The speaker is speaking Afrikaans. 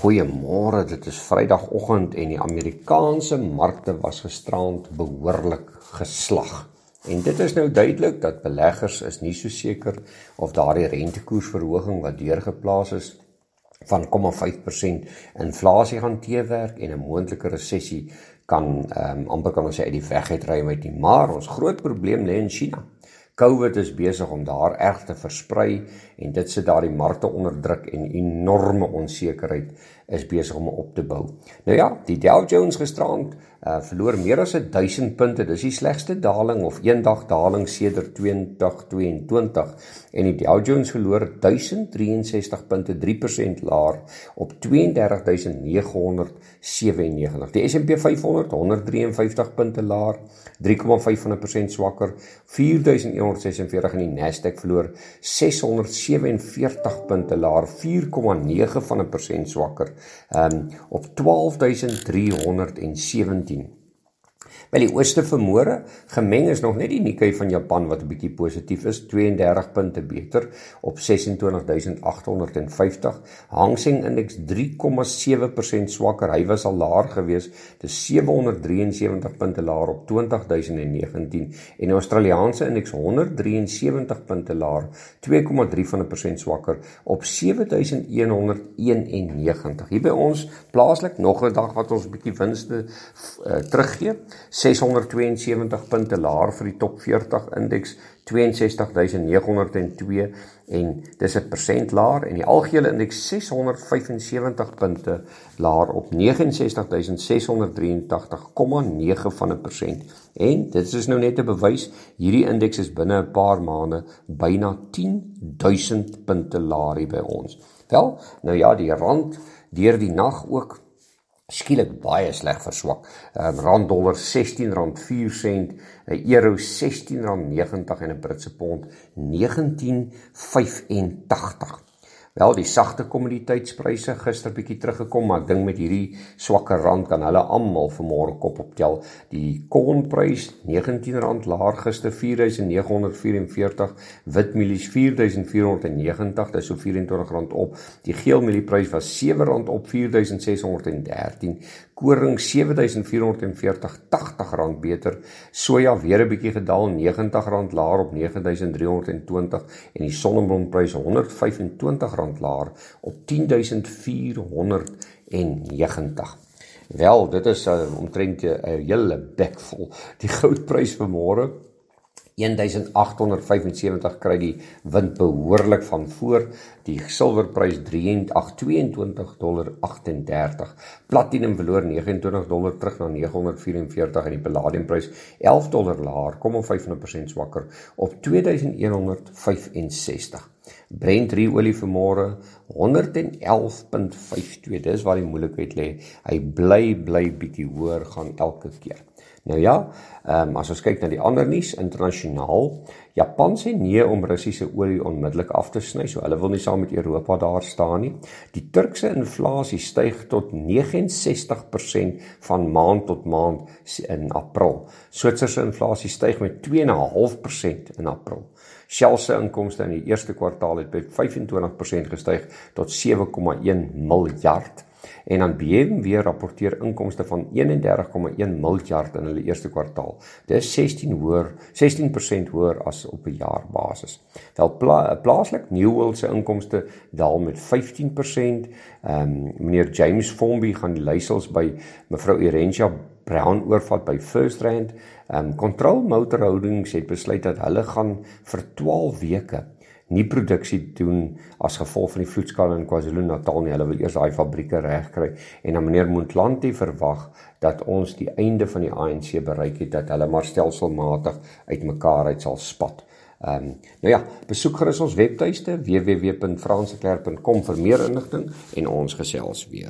Goeiemôre, dit is Vrydagoggend en die Amerikaanse markte was gisterand behoorlik geslag. En dit is nou duidelik dat beleggers is nie so seker of daardie rentekoersverhoging wat deurgeplaas is van 0,5% inflasie gaan teewerk en 'n moontlike resessie kan ehm um, amper kan ons sê uit die weg uitry met nie. Maar ons groot probleem lê in China. COVID is besig om daar erg te versprei en dit sit daardie markte onder druk en enorme onsekerheid is besig om op te bou. Nou ja, die Dow Jones gisterand uh, verloor meer as 1000 punte. Dis die slegste daling of eendag daling sedert 2022 en die Dow Jones verloor 1063 punte, 3% laer op 32997. Die S&P 500 153 punte laer, 3,5% swakker, 4146 en die Nasdaq verloor 647 punte laer, 4,9 van swakker um, op 12317 Wel die ooste vermoere gemeng is nog net die Nikkei van Japan wat 'n bietjie positief is, 32 punte beter op 26850. Hang Seng indeks 3,7% swakker. Hy was al laer gewees, dis 773 punte laer op 20019 en die Australiese indeks 173 punte laer, 2,3 van 'n persent swakker op 7191. Hier by ons plaaslik nog 'n dag wat ons 'n bietjie winste uh, teruggee. 672 punte laer vir die top 40 indeks 62902 en dis 'n persent laer en die algehele indeks 675 punte laer op 69683,9 van 'n persent. En dit is nou net 'n bewys hierdie indeks is binne 'n paar maande byna 10000 punte laer hier by ons. Wel nou ja die rand deur die nag ook skielik baie sleg verswak. Um, rand dollar R16.4 sent, 'n euro R16.90 en 'n Britse pond R19.85. Wel die sagte kommoditeitspryse gister bietjie teruggekom, maar ek dink met hierdie swakker rand kan hulle almal vanmôre kop optel. Die kornprys R19 laer gister 4944, witmielies 4490, dis so R24 op. Die geelmielieprys was R7 op 4613, koring R7440, R80 beter. Soja weer 'n bietjie gedaal, R90 laer op 9320 en die sonneblomprys R125 laer op 10490. Wel, dit is uh, omtrent 'n uh, hele bek vol. Die goudprys vir môre 1875 kry die wind behoorlik van voor. Die silwerprys 382 dollar 38 platinum verloor 29 dollar terug na 944 en die palladiumprys 11 dollar laer kom om 5% swakker op 2165 Brent olie vir môre 111.52 dis waar die moeilikheid lê hy bly bly bietjie hoër gaan elke keer Nou ja, ehm um, as ons kyk na die ander nuus internasionaal, Japan sê nee om Russiese olie onmiddellik af te sny, so hulle wil nie saam met Europa daar staan nie. Die Turkse inflasie styg tot 69% van maand tot maand in April. Switserse inflasie styg met 2.5% in April. Shell se inkomste in die eerste kwartaal het met 25% gestyg tot 7,1 miljard en dan BMW rapporteer inkomste van 31,1 miljard in hulle eerste kwartaal. Dis 16 hoër, 16% hoër as op 'n jaarbasis. Wel pla, plaaslik Newell se inkomste daal met 15%. Ehm um, meneer James Formby gaan die leiersels by mevrou Irentia Brown oorvat by First Rand. Ehm um, Control Motor Holdings het besluit dat hulle gaan vir 12 weke nie produksie doen as gevolg van die vloedskade in KwaZulu-Natal nie. Hulle wil eers daai fabrieke regkry en dan meneer Montlanti verwag dat ons die einde van die ANC bereik het dat hulle maar stelselmatig uitmekaar uit sal spat. Ehm um, nou ja, besoek gerus ons webtuiste www.franseklerk.com vir meer inligting en ons gesels weer.